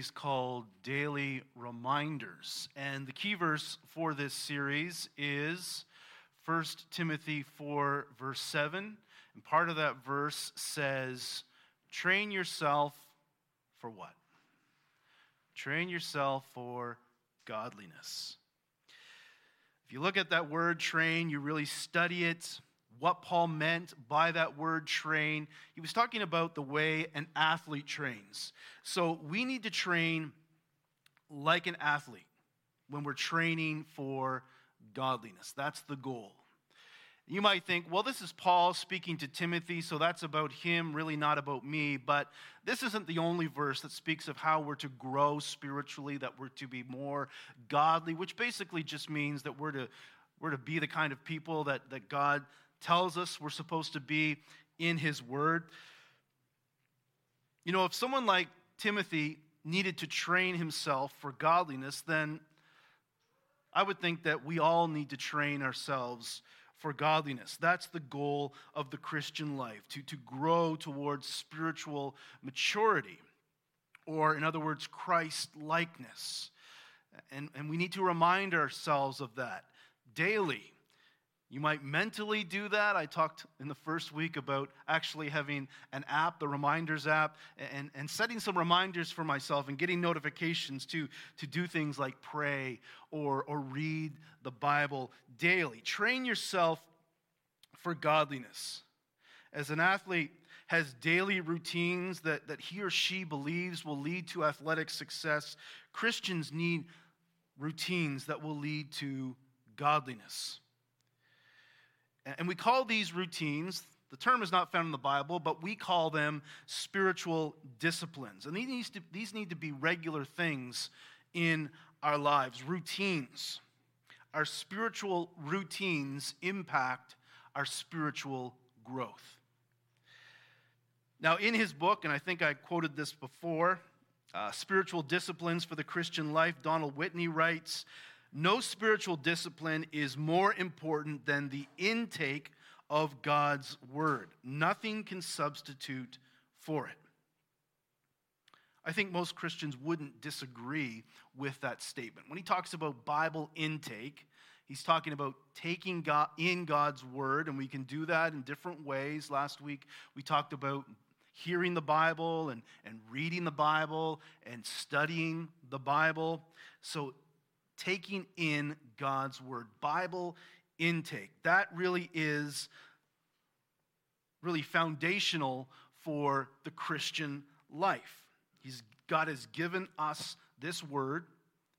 Series called Daily Reminders. And the key verse for this series is 1 Timothy 4, verse 7. And part of that verse says, Train yourself for what? Train yourself for godliness. If you look at that word train, you really study it what Paul meant by that word train. He was talking about the way an athlete trains. So we need to train like an athlete when we're training for godliness. That's the goal. You might think, well, this is Paul speaking to Timothy, so that's about him, really not about me. But this isn't the only verse that speaks of how we're to grow spiritually, that we're to be more godly, which basically just means that we're to, we're to be the kind of people that, that God tells us we're supposed to be in his word. You know, if someone like Timothy needed to train himself for godliness, then I would think that we all need to train ourselves for godliness. That's the goal of the Christian life, to, to grow towards spiritual maturity, or in other words, Christ likeness. And, and we need to remind ourselves of that daily you might mentally do that. I talked in the first week about actually having an app, the Reminders app, and, and setting some reminders for myself and getting notifications to, to do things like pray or, or read the Bible daily. Train yourself for godliness. As an athlete has daily routines that, that he or she believes will lead to athletic success, Christians need routines that will lead to godliness. And we call these routines, the term is not found in the Bible, but we call them spiritual disciplines. And these, to, these need to be regular things in our lives, routines. Our spiritual routines impact our spiritual growth. Now, in his book, and I think I quoted this before, uh, Spiritual Disciplines for the Christian Life, Donald Whitney writes no spiritual discipline is more important than the intake of God's word. Nothing can substitute for it. I think most Christians wouldn't disagree with that statement. When he talks about Bible intake, he's talking about taking God in God's word, and we can do that in different ways. Last week, we talked about hearing the Bible and, and reading the Bible and studying the Bible. So taking in God's word, Bible intake. That really is really foundational for the Christian life. He's, God has given us this word,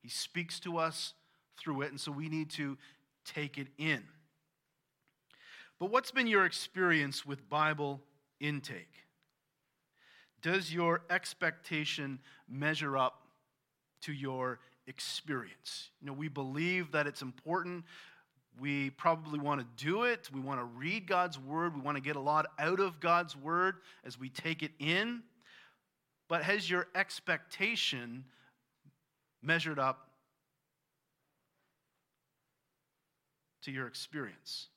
He speaks to us through it, and so we need to take it in. But what's been your experience with Bible intake? Does your expectation measure up to your experience. You know, we believe that it's important. We probably want to do it. We want to read God's word. We want to get a lot out of God's word as we take it in. But has your expectation measured up to your experience?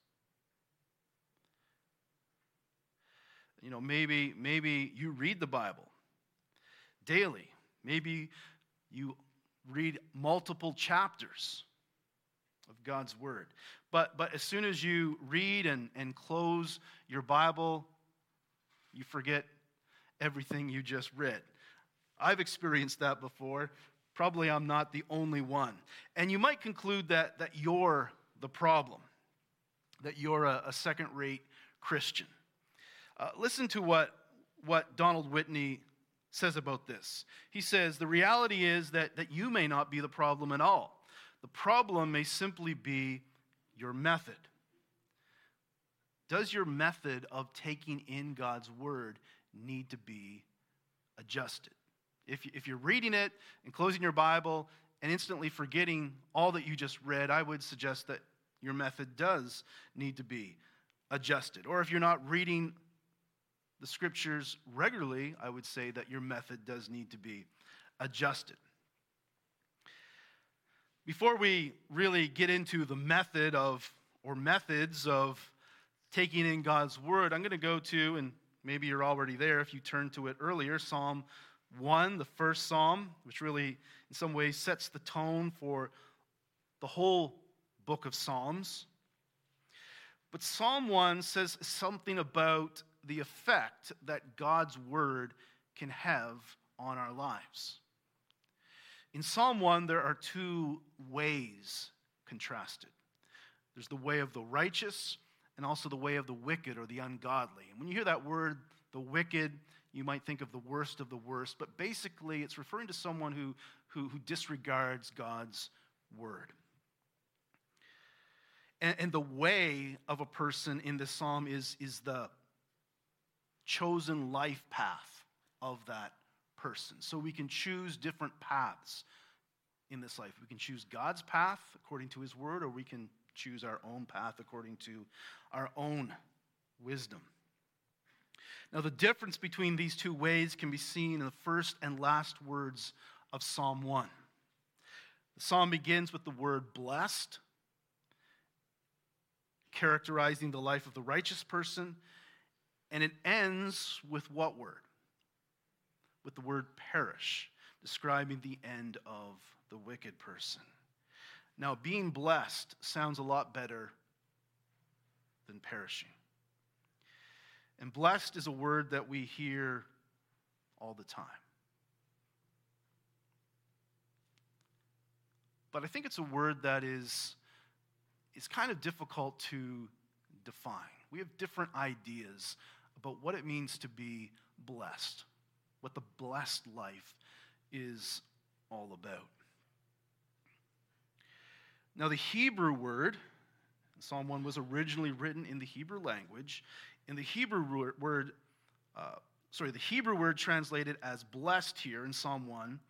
You know, maybe maybe you read the Bible daily. Maybe you read multiple chapters of God's Word. But, but as soon as you read and, and close your Bible, you forget everything you just read. I've experienced that before. Probably I'm not the only one. And you might conclude that, that you're the problem, that you're a, a second rate Christian. Uh, listen to what, what Donald Whitney says about this. He says, The reality is that, that you may not be the problem at all. The problem may simply be your method. Does your method of taking in God's word need to be adjusted? If, if you're reading it and closing your Bible and instantly forgetting all that you just read, I would suggest that your method does need to be adjusted. Or if you're not reading the scriptures regularly, I would say that your method does need to be adjusted. Before we really get into the method of, or methods of taking in God's word, I'm going to go to, and maybe you're already there if you turned to it earlier, Psalm 1, the first psalm, which really, in some ways, sets the tone for the whole book of Psalms. But Psalm 1 says something about the effect that God's word can have on our lives. In Psalm 1, there are two ways contrasted there's the way of the righteous and also the way of the wicked or the ungodly. And when you hear that word, the wicked, you might think of the worst of the worst, but basically it's referring to someone who, who, who disregards God's word. And, and the way of a person in this psalm is, is the chosen life path of that person. So we can choose different paths in this life. We can choose God's path according to his word, or we can choose our own path according to our own wisdom. Now, the difference between these two ways can be seen in the first and last words of Psalm 1. The psalm begins with the word blessed, characterizing the life of the righteous person, and it ends with what word? With the word perish, describing the end of the wicked person. Now, being blessed sounds a lot better than perishing. And blessed is a word that we hear all the time. But I think it's a word that is, is kind of difficult to define. We have different ideas about what it means to be blessed, what the blessed life is all about. Now, the Hebrew word, Psalm 1 was originally written in the Hebrew language. In the Hebrew word, uh, sorry, the Hebrew word translated as blessed here in Psalm 1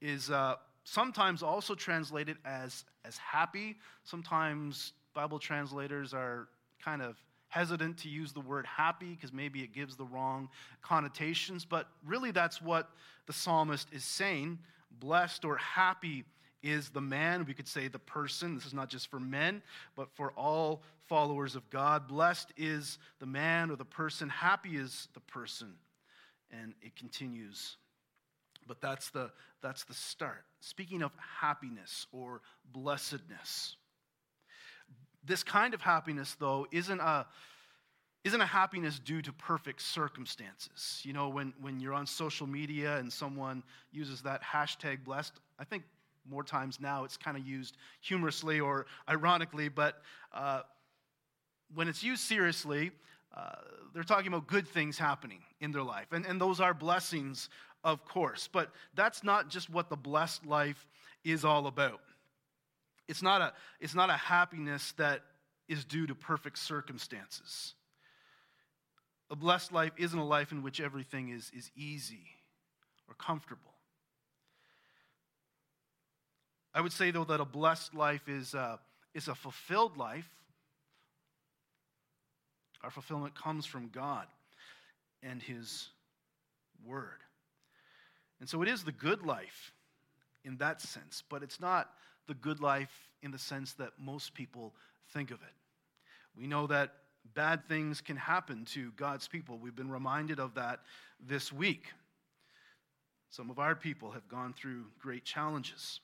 is uh, sometimes also translated as, as happy. Sometimes Bible translators are kind of hesitant to use the word happy because maybe it gives the wrong connotations, but really that's what the psalmist is saying. Blessed or happy is the man, we could say the person. This is not just for men, but for all followers of God. Blessed is the man or the person, happy is the person. And it continues. But that's the, that's the start. Speaking of happiness or blessedness. This kind of happiness, though, isn't a, isn't a happiness due to perfect circumstances. You know, when, when you're on social media and someone uses that hashtag blessed, I think more times now it's kind of used humorously or ironically, but uh, when it's used seriously, uh, they're talking about good things happening in their life. And, and those are blessings, of course. But that's not just what the blessed life is all about. It's not a, it's not a happiness that is due to perfect circumstances. A blessed life isn't a life in which everything is, is easy or comfortable. I would say, though, that a blessed life is a, is a fulfilled life. Our fulfillment comes from God and His Word. And so it is the good life in that sense, but it's not the good life in the sense that most people think of it. We know that bad things can happen to God's people. We've been reminded of that this week. Some of our people have gone through great challenges.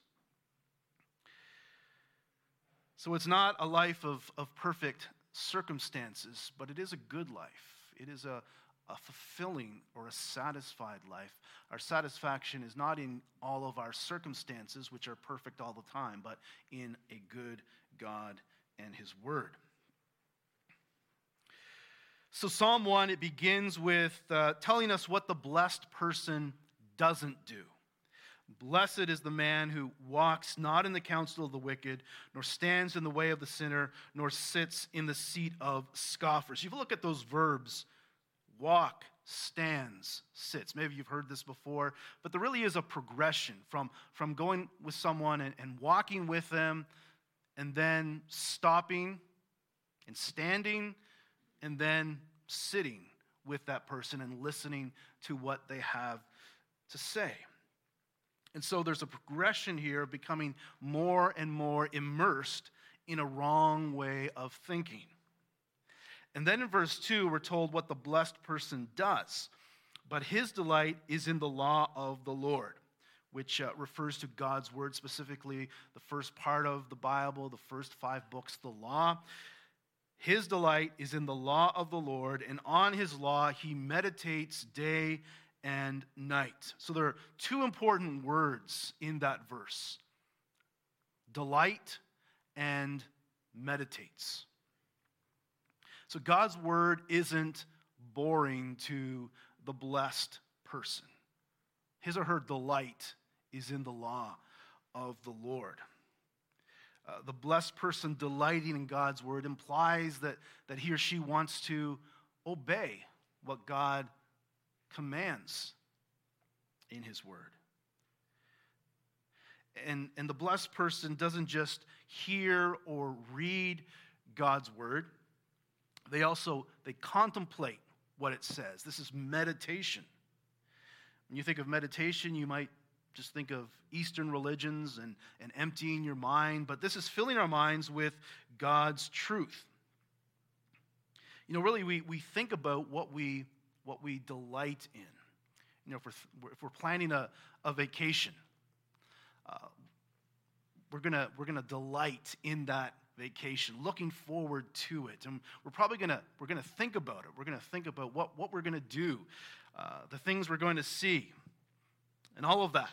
So it's not a life of, of perfect circumstances, but it is a good life. It is a, a fulfilling or a satisfied life. Our satisfaction is not in all of our circumstances, which are perfect all the time, but in a good God and His Word. So, Psalm 1, it begins with uh, telling us what the blessed person doesn't do. Blessed is the man who walks not in the counsel of the wicked, nor stands in the way of the sinner, nor sits in the seat of scoffers. You look at those verbs, walk, stands, sits. Maybe you've heard this before, but there really is a progression from, from going with someone and, and walking with them and then stopping and standing and then sitting with that person and listening to what they have to say. And so there's a progression here of becoming more and more immersed in a wrong way of thinking. And then in verse 2, we're told what the blessed person does. But his delight is in the law of the Lord, which uh, refers to God's word, specifically the first part of the Bible, the first five books, the law. His delight is in the law of the Lord, and on his law he meditates day and night. So there are two important words in that verse delight and meditates. So God's word isn't boring to the blessed person. His or her delight is in the law of the Lord. Uh, the blessed person delighting in God's word implies that, that he or she wants to obey what God commands in his word. And, and the blessed person doesn't just hear or read God's word, they also they contemplate what it says. This is meditation. When you think of meditation, you might just think of Eastern religions and, and emptying your mind, but this is filling our minds with God's truth. You know, really, we, we think about what we, what we delight in. You know, if we're, if we're planning a, a vacation, uh, we're going to we're gonna delight in that vacation, looking forward to it. And we're probably going to we're going to think about it. We're going to think about what, what we're going to do, uh, the things we're going to see, and all of that.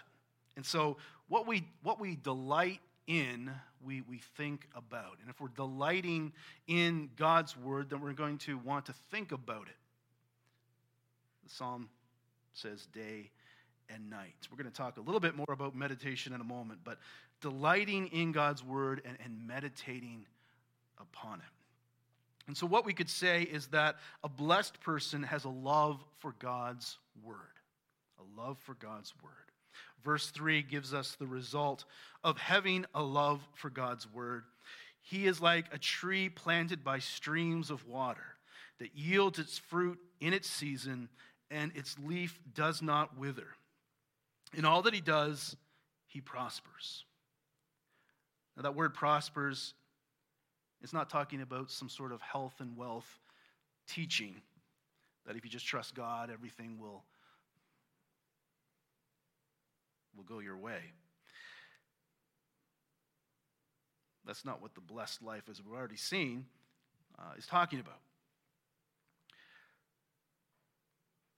And so what we what we delight in, we, we think about. And if we're delighting in God's word, then we're going to want to think about it. The psalm says day and night. We're going to talk a little bit more about meditation in a moment, but delighting in God's word and, and meditating upon it. And so, what we could say is that a blessed person has a love for God's word. A love for God's word. Verse 3 gives us the result of having a love for God's word. He is like a tree planted by streams of water that yields its fruit in its season, and its leaf does not wither. In all that he does, he prospers. Now, that word prospers is not talking about some sort of health and wealth teaching that if you just trust God, everything will, will go your way. That's not what the blessed life, as we've already seen, uh, is talking about.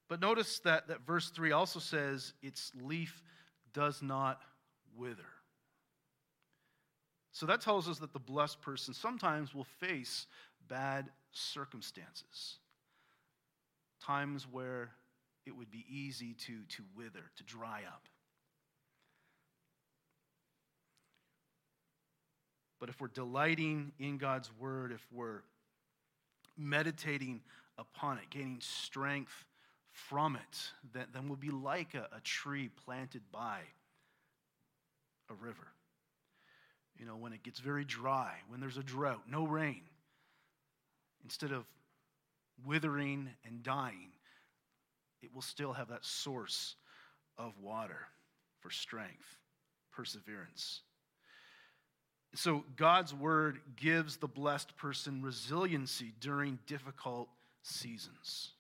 But notice that, that verse 3 also says its leaf does not wither. So that tells us that the blessed person sometimes will face bad circumstances, times where it would be easy to, to wither, to dry up. But if we're delighting in God's word, if we're meditating upon it, gaining strength from it, then, then we'll be like a, a tree planted by a river. You know, when it gets very dry, when there's a drought, no rain, instead of withering and dying, it will still have that source of water for strength, perseverance. So, God's word gives the blessed person resiliency during difficult seasons.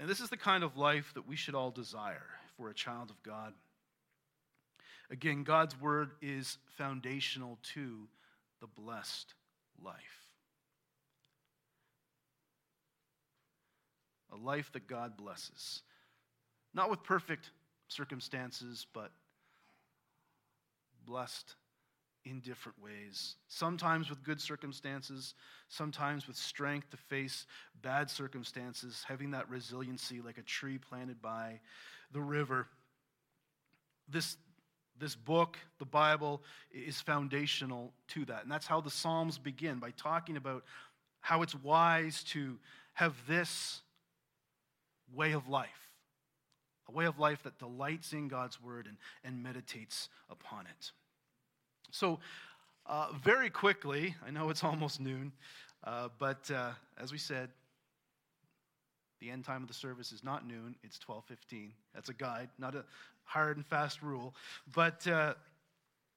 And this is the kind of life that we should all desire if we're a child of God. Again, God's word is foundational to the blessed life. A life that God blesses. Not with perfect circumstances, but blessed in different ways. Sometimes with good circumstances, sometimes with strength to face bad circumstances, having that resiliency like a tree planted by the river. This, this book, the Bible, is foundational to that. And that's how the Psalms begin by talking about how it's wise to have this way of life, a way of life that delights in God's word and, and meditates upon it. So, uh, very quickly, I know it's almost noon, uh, but uh, as we said, the end time of the service is not noon, it's 12:15. That's a guide, not a hard and fast rule. But uh,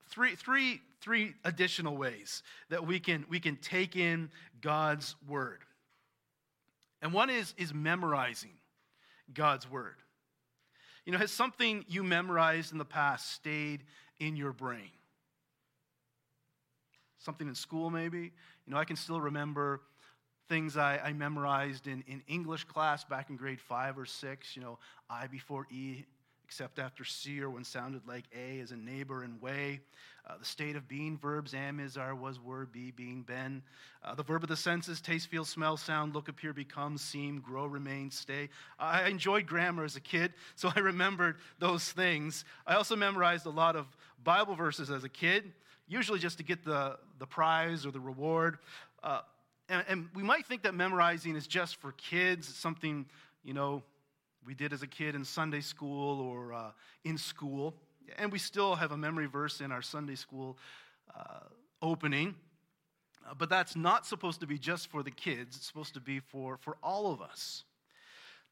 three, three, three additional ways that we can, we can take in God's word. And one is, is memorizing God's word. You know, has something you memorized in the past stayed in your brain? Something in school, maybe? You know, I can still remember things I, I, memorized in, in English class back in grade five or six, you know, I before E, except after C, or when sounded like A as a neighbor and way. Uh, the state of being, verbs, am, is, are, was, were, be, being, been. Uh, the verb of the senses, taste, feel, smell, sound, look, appear, become, seem, grow, remain, stay. I enjoyed grammar as a kid, so I remembered those things. I also memorized a lot of Bible verses as a kid, usually just to get the, the prize or the reward. Uh, and, and we might think that memorizing is just for kids, something, you know, we did as a kid in Sunday school or uh, in school. And we still have a memory verse in our Sunday school uh, opening. Uh, but that's not supposed to be just for the kids, it's supposed to be for, for all of us.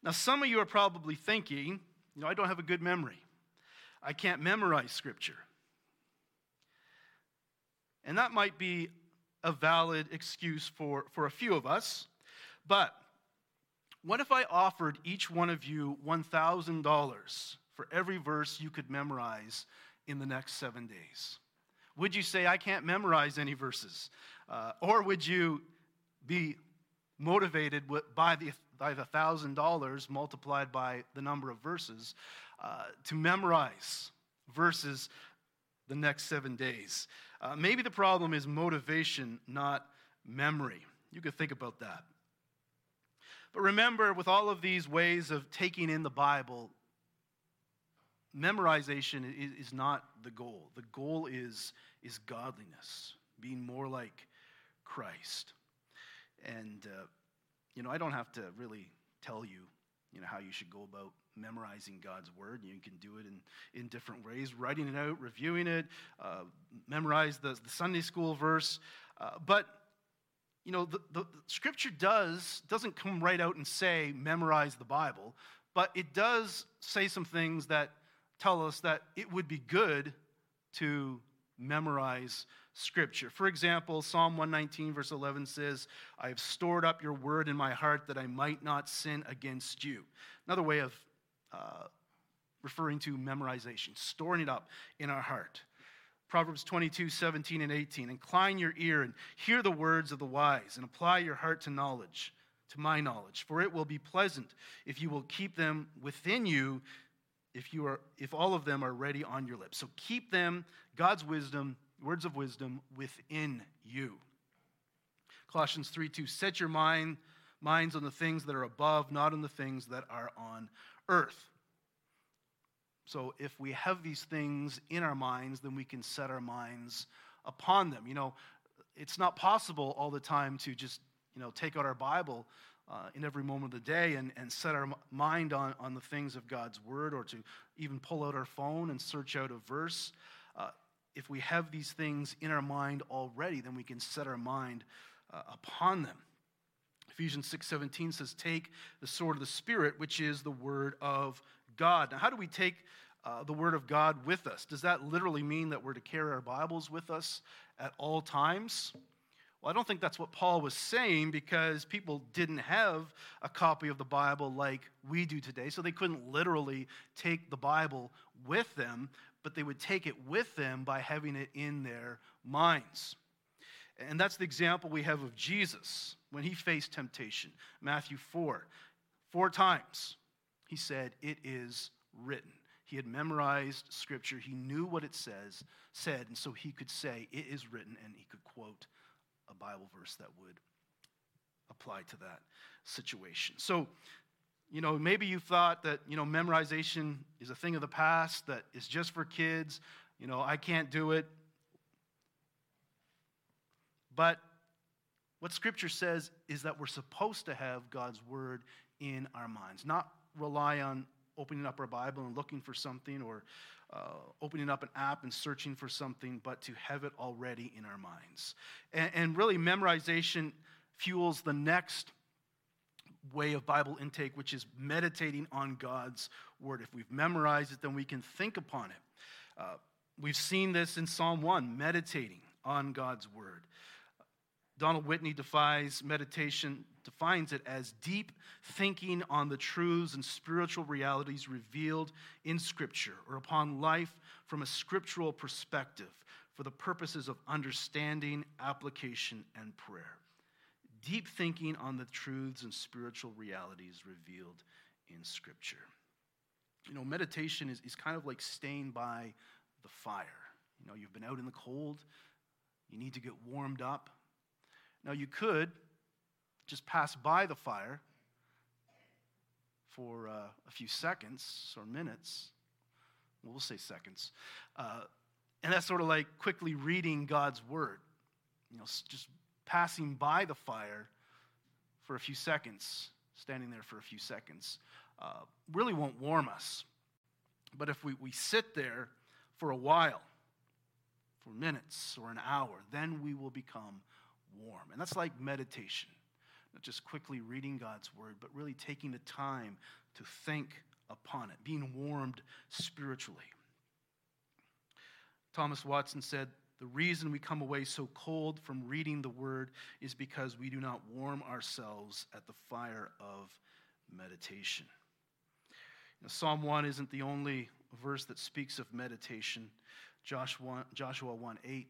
Now, some of you are probably thinking, you know, I don't have a good memory. I can't memorize scripture. And that might be a valid excuse for, for a few of us. But what if I offered each one of you $1,000 for every verse you could memorize in the next seven days? Would you say, I can't memorize any verses? Uh, or would you be motivated by the, by the $1,000 multiplied by the number of verses uh, to memorize verses the next seven days? Uh, maybe the problem is motivation, not memory. You could think about that. But remember, with all of these ways of taking in the Bible, memorization is, not the goal. The goal is, is godliness, being more like Christ. And, uh, you know, I don't have to really tell you, you know, how you should go about memorizing God's word. You can do it in, in different ways, writing it out, reviewing it, uh, memorize the, the Sunday school verse. Uh, but, you know, the, the, the scripture does, doesn't come right out and say, memorize the Bible, but it does say some things that tell us that it would be good to memorize scripture. For example, Psalm 119, verse 11 says, I have stored up your word in my heart that I might not sin against you. Another way of uh, referring to memorization, storing it up in our heart. Proverbs 22, 17, and 18. Incline your ear and hear the words of the wise, and apply your heart to knowledge, to my knowledge. For it will be pleasant if you will keep them within you, if, you are, if all of them are ready on your lips. So keep them, God's wisdom, words of wisdom, within you. Colossians 3, 2. Set your mind, minds on the things that are above, not on the things that are on earth. So if we have these things in our minds, then we can set our minds upon them. You know, it's not possible all the time to just, you know, take out our Bible uh, in every moment of the day and, and set our mind on, on the things of God's Word or to even pull out our phone and search out a verse. Uh, if we have these things in our mind already, then we can set our mind uh, upon them. Ephesians 6:17 says, "Take the sword of the spirit, which is the word of God." Now, how do we take uh, the word of God with us? Does that literally mean that we're to carry our Bibles with us at all times? Well, I don't think that's what Paul was saying because people didn't have a copy of the Bible like we do today, so they couldn't literally take the Bible with them, but they would take it with them by having it in their minds. And that's the example we have of Jesus when he faced temptation. Matthew 4. Four times he said, It is written. He had memorized scripture. He knew what it says, said, and so he could say, It is written, and he could quote a Bible verse that would apply to that situation. So, you know, maybe you thought that, you know, memorization is a thing of the past, that is just for kids. You know, I can't do it. But what Scripture says is that we're supposed to have God's Word in our minds. Not rely on opening up our Bible and looking for something or uh, opening up an app and searching for something, but to have it already in our minds. And, and really, memorization fuels the next way of Bible intake, which is meditating on God's Word. If we've memorized it, then we can think upon it. Uh, we've seen this in Psalm 1, meditating on God's Word. Donald Whitney defines meditation, defines it as deep thinking on the truths and spiritual realities revealed in Scripture or upon life from a scriptural perspective for the purposes of understanding, application, and prayer. Deep thinking on the truths and spiritual realities revealed in Scripture. You know, meditation is, is kind of like staying by the fire. You know, you've been out in the cold, you need to get warmed up. Now, you could just pass by the fire for uh, a few seconds or minutes. Well, say seconds. Uh, and that's sort of like quickly reading God's word. You know, just passing by the fire for a few seconds, standing there for a few seconds, uh, really won't warm us. But if we, we sit there for a while, for minutes or an hour, then we will become warm. And that's like meditation. Not just quickly reading God's word, but really taking the time to think upon it, being warmed spiritually. Thomas Watson said, The reason we come away so cold from reading the word is because we do not warm ourselves at the fire of meditation. Now, Psalm 1 isn't the only verse that speaks of meditation. Joshua, Joshua 1 8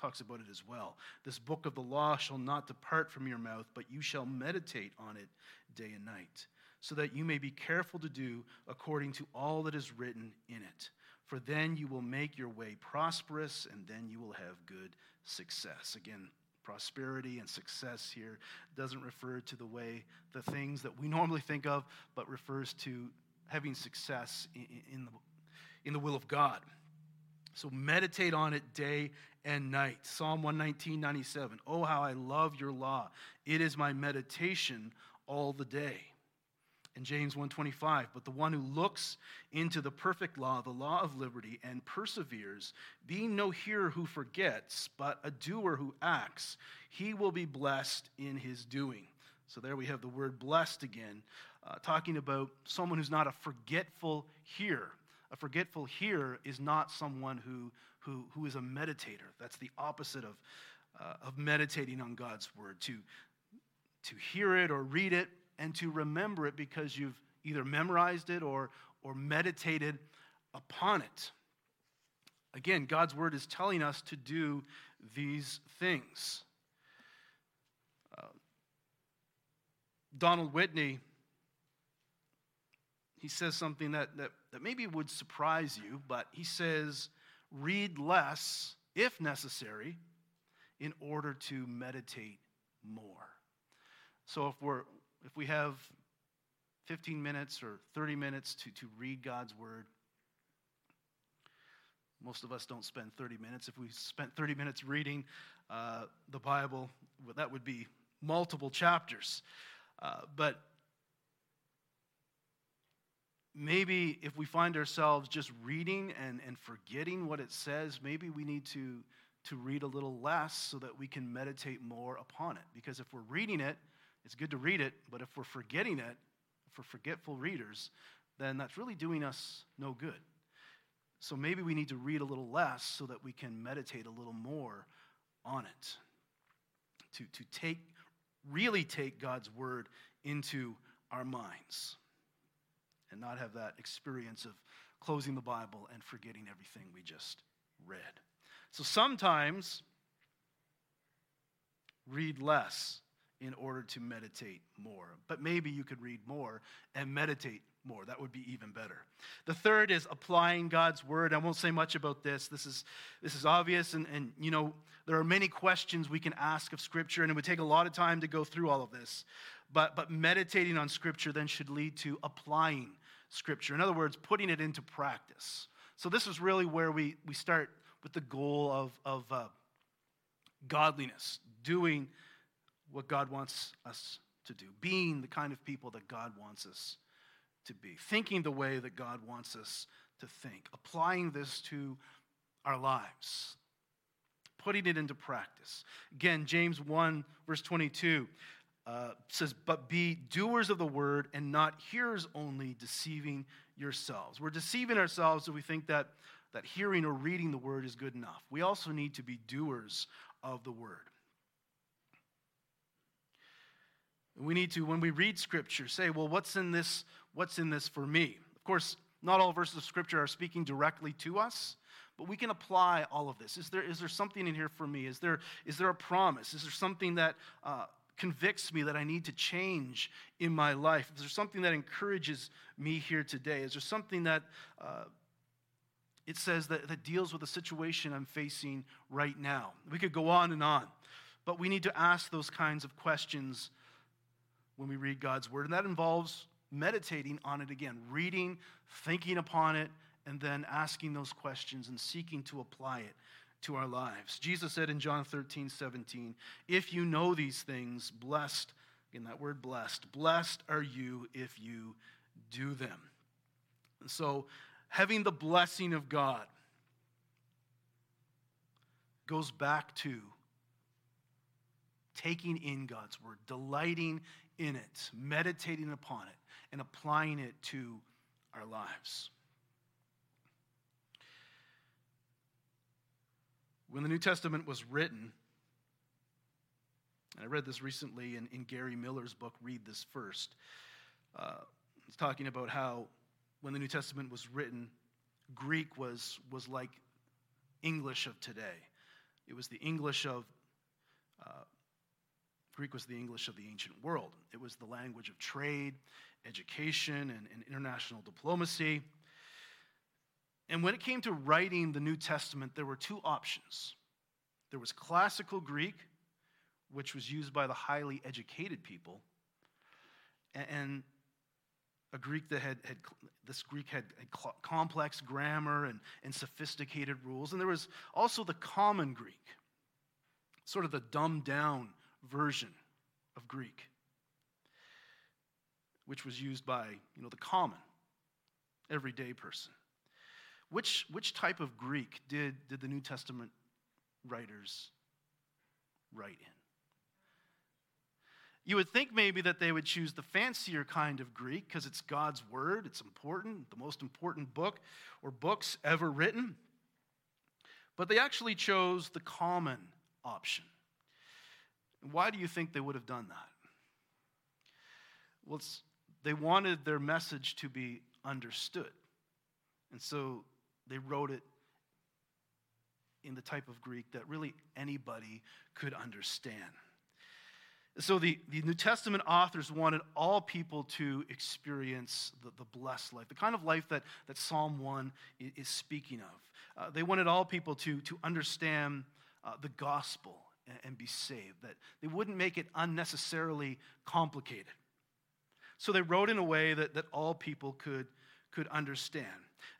talks about it as well. This book of the law shall not depart from your mouth, but you shall meditate on it day and night, so that you may be careful to do according to all that is written in it. For then you will make your way prosperous, and then you will have good success. Again, prosperity and success here doesn't refer to the way, the things that we normally think of, but refers to having success in, in the, in the will of God. So meditate on it day and night. Psalm 119, 97. Oh, how I love your law. It is my meditation all the day. And James 125, but the one who looks into the perfect law, the law of liberty, and perseveres, being no hearer who forgets, but a doer who acts, he will be blessed in his doing. So there we have the word blessed again, uh, talking about someone who's not a forgetful hearer. A forgetful hearer is not someone who, who, who is a meditator. That's the opposite of, uh, of meditating on God's word. To, to hear it or read it and to remember it because you've either memorized it or, or meditated upon it. Again, God's word is telling us to do these things. Uh, Donald Whitney he says something that, that, that maybe would surprise you, but he says, read less, if necessary, in order to meditate more. So if we're if we have 15 minutes or 30 minutes to, to read God's word, most of us don't spend 30 minutes. If we spent 30 minutes reading uh, the Bible, well, that would be multiple chapters. Uh, but maybe if we find ourselves just reading and, and forgetting what it says, maybe we need to, to read a little less so that we can meditate more upon it. Because if we're reading it, it's good to read it, but if we're forgetting it, we're forgetful readers, then that's really doing us no good. So maybe we need to read a little less so that we can meditate a little more on it. To, to take, really take God's word into our minds and not have that experience of closing the Bible and forgetting everything we just read. So sometimes read less in order to meditate more. But maybe you could read more and meditate more. That would be even better. The third is applying God's word. I won't say much about this. This is, this is obvious, and, and you know, there are many questions we can ask of Scripture, and it would take a lot of time to go through all of this. But, but meditating on Scripture then should lead to applying Scripture. In other words, putting it into practice. So, this is really where we, we start with the goal of, of uh, godliness, doing what God wants us to do, being the kind of people that God wants us to be, thinking the way that God wants us to think, applying this to our lives, putting it into practice. Again, James 1, verse 22 uh, says, But be doers of the word and not hearers only, deceiving yourselves. We're deceiving ourselves if we think that, that hearing or reading the word is good enough. We also need to be doers of the word. We need to, when we read scripture, say, well, what's in this, what's in this for me? Of course, not all verses of scripture are speaking directly to us, but we can apply all of this. Is there, is there something in here for me? Is there, is there a promise? Is there something that uh, convicts me that I need to change in my life? Is there something that encourages me here today? Is there something that uh, it says that, that deals with the situation I'm facing right now? We could go on and on, but we need to ask those kinds of questions when we read God's word, and that involves meditating on it again, reading, thinking upon it, and then asking those questions and seeking to apply it to our lives. Jesus said in John 13, 17, If you know these things, blessed, in that word blessed, blessed are you if you do them. And so, having the blessing of God goes back to taking in God's word, delighting in it, meditating upon it, and applying it to our lives. When the New Testament was written, and I read this recently in, in Gary Miller's book, Read This First. Uh, he's talking about how when the New Testament was written, Greek was, was like English of today. It was the English of, uh, Greek was the English of the ancient world. It was the language of trade, education, and, and international diplomacy. And when it came to writing the New Testament, there were two options there was classical Greek, which was used by the highly educated people, and a Greek that had, had this Greek had, had complex grammar and, and sophisticated rules. And there was also the common Greek, sort of the dumbed down version of Greek, which was used by you know, the common, everyday person. Which, which type of Greek did, did the New Testament writers write in? You would think maybe that they would choose the fancier kind of Greek because it's God's word, it's important, the most important book or books ever written. But they actually chose the common option. Why do you think they would have done that? Well, they wanted their message to be understood. And so they wrote it in the type of Greek that really anybody could understand. So the, the New Testament authors wanted all people to experience the, the blessed life, the kind of life that, that Psalm 1 is, speaking of. Uh, they wanted all people to, to understand uh, the gospel and, and be saved, that they wouldn't make it unnecessarily complicated. So they wrote in a way that, that all people could, could understand.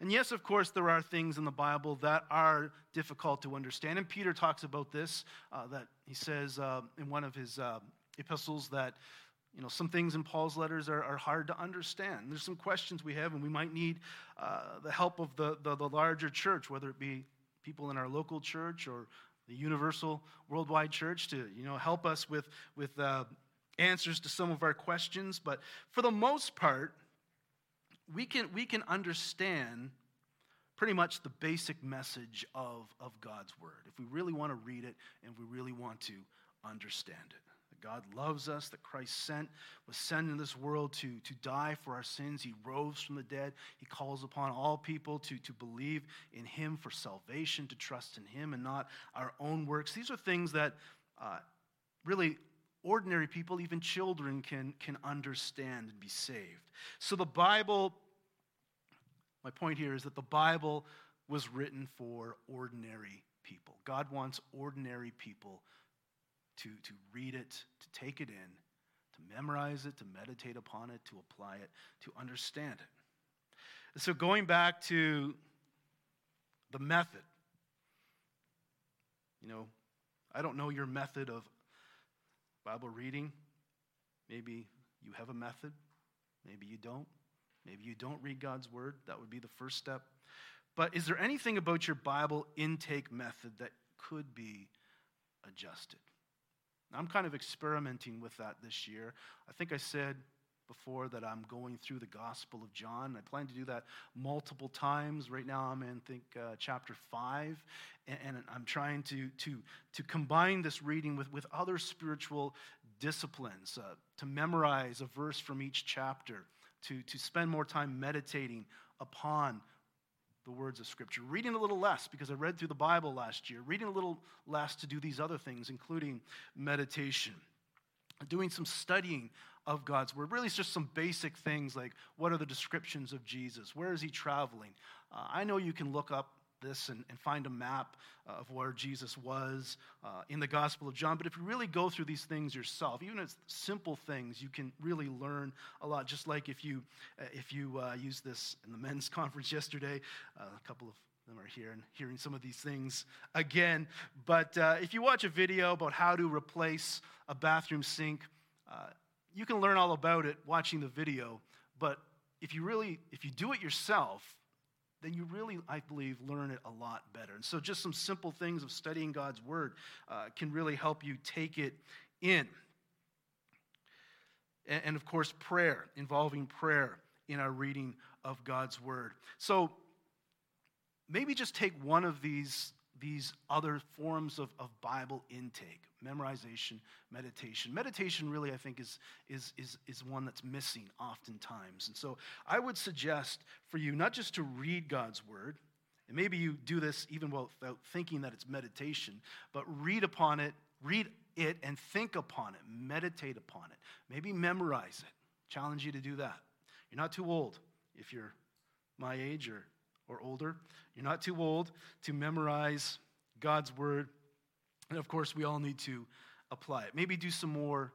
And yes, of course, there are things in the Bible that are difficult to understand. And Peter talks about this, uh, that he says uh, in one of his uh, epistles that you know some things in paul's letters are, are, hard to understand there's some questions we have and we might need uh, the help of the, the, the, larger church whether it be people in our local church or the universal worldwide church to you know help us with with uh, answers to some of our questions but for the most part we can we can understand pretty much the basic message of, of god's word if we really want to read it and we really want to understand it That God loves us, that Christ sent, was sent in this world to, to die for our sins. He rose from the dead. He calls upon all people to, to believe in Him for salvation, to trust in Him and not our own works. These are things that uh, really ordinary people, even children, can, can understand and be saved. So the Bible, my point here is that the Bible was written for ordinary people. God wants ordinary people to, to read it, to take it in, to memorize it, to meditate upon it, to apply it, to understand it. So, going back to the method, you know, I don't know your method of Bible reading. Maybe you have a method, maybe you don't. Maybe you don't read God's word. That would be the first step. But is there anything about your Bible intake method that could be adjusted? I'm kind of experimenting with that this year. I think I said before that I'm going through the Gospel of John. I plan to do that multiple times. Right now, I'm in, think, uh, chapter 5, and, and, I'm trying to, to, to combine this reading with, with other spiritual disciplines, uh, to memorize a verse from each chapter, to, to spend more time meditating upon the words of Scripture. Reading a little less because I read through the Bible last year. Reading a little less to do these other things, including meditation. Doing some studying of God's word. Really, it's just some basic things like what are the descriptions of Jesus? Where is he traveling? Uh, I know you can look up this and, and find a map uh, of where Jesus was uh, in the Gospel of John, but if you really go through these things yourself, even as simple things, you can really learn a lot. Just like if you uh, if you uh, use this in the men's conference yesterday, a couple of them are here and hearing some of these things again. But if you watch a video about how to replace a bathroom sink, you can learn all about it watching the video, but if you really, if you do it yourself, then you really, I believe, learn it a lot better. And so, just some simple things of studying God's Word uh, can really help you take it in. And, and, of course, prayer, involving prayer in our reading of God's Word. So, maybe just take one of these these other forms of, of Bible intake memorization, meditation. Meditation, really, I think, is, is, is, is one that's missing oftentimes. And so I would suggest for you not just to read God's word, and maybe you do this even without thinking that it's meditation, but read upon it, read it, and think upon it, meditate upon it. Maybe memorize it. Challenge you to do that. You're not too old if you're my age or or older. You're not too old to memorize God's word. And of course, we all need to apply it. Maybe do some more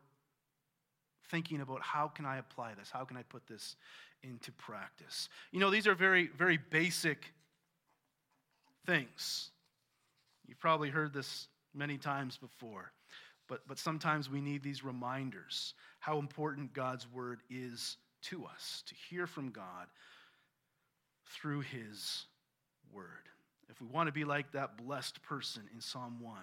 thinking about how can I apply this? How can I put this into practice? You know, these are very, very basic things. You've probably heard this many times before, but, but sometimes we need these reminders how important God's word is to us, to hear from God, through his word. If we want to be like that blessed person in Psalm 1,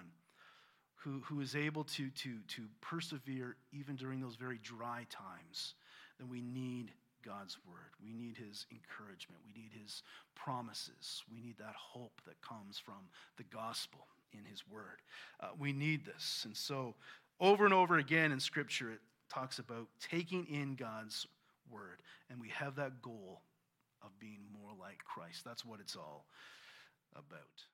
who, who is able to, to, to persevere even during those very dry times, then we need God's word. We need his encouragement. We need his promises. We need that hope that comes from the gospel in his word. Uh, we need this. And so, over and over again in Scripture, it talks about taking in God's word. And we have that goal of being more like Christ. That's what it's all about.